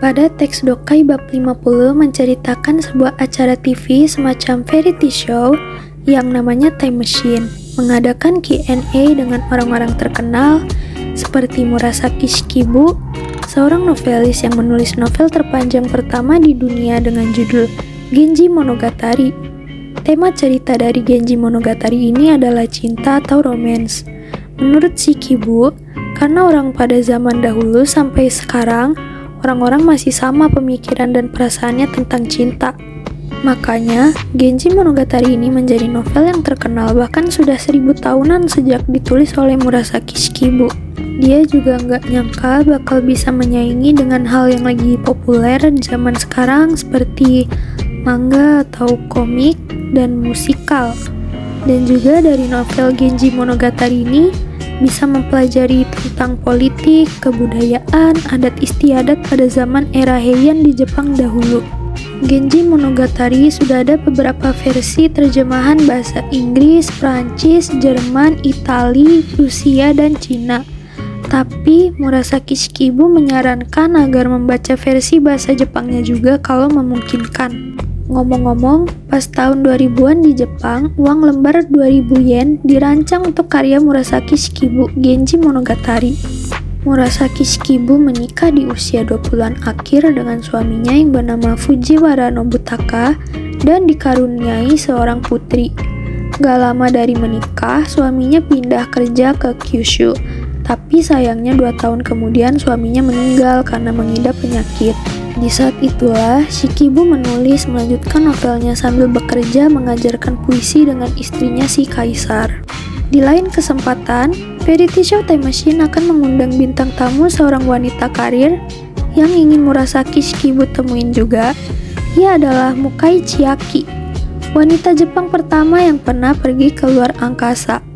Pada teks Dokai bab 50 menceritakan sebuah acara TV semacam variety show yang namanya Time Machine, mengadakan Q&A dengan orang-orang terkenal seperti Murasaki Shikibu, seorang novelis yang menulis novel terpanjang pertama di dunia dengan judul Genji Monogatari. Tema cerita dari Genji Monogatari ini adalah cinta atau romance. Menurut Shikibu, karena orang pada zaman dahulu sampai sekarang orang-orang masih sama pemikiran dan perasaannya tentang cinta. Makanya, Genji Monogatari ini menjadi novel yang terkenal bahkan sudah seribu tahunan sejak ditulis oleh Murasaki Shikibu. Dia juga nggak nyangka bakal bisa menyaingi dengan hal yang lagi populer zaman sekarang seperti manga atau komik dan musikal. Dan juga dari novel Genji Monogatari ini, bisa mempelajari tentang politik, kebudayaan, adat istiadat pada zaman era Heian di Jepang dahulu. Genji Monogatari sudah ada beberapa versi terjemahan bahasa Inggris, Prancis, Jerman, Itali, Rusia, dan Cina. Tapi Murasaki Shikibu menyarankan agar membaca versi bahasa Jepangnya juga kalau memungkinkan. Ngomong-ngomong, pas tahun 2000-an di Jepang, uang lembar 2000 yen dirancang untuk karya Murasaki Shikibu, Genji Monogatari. Murasaki Shikibu menikah di usia 20-an akhir dengan suaminya yang bernama Fujiwara Nobutaka dan dikaruniai seorang putri. Gak lama dari menikah, suaminya pindah kerja ke Kyushu, tapi sayangnya dua tahun kemudian suaminya meninggal karena mengidap penyakit. Di saat itulah, Shikibu menulis melanjutkan novelnya sambil bekerja mengajarkan puisi dengan istrinya si kaisar. Di lain kesempatan, Verity Show Time Machine akan mengundang bintang tamu seorang wanita karir yang ingin Murasaki Shikibu temuin juga. Ia adalah Mukai Chiaki, wanita Jepang pertama yang pernah pergi ke luar angkasa.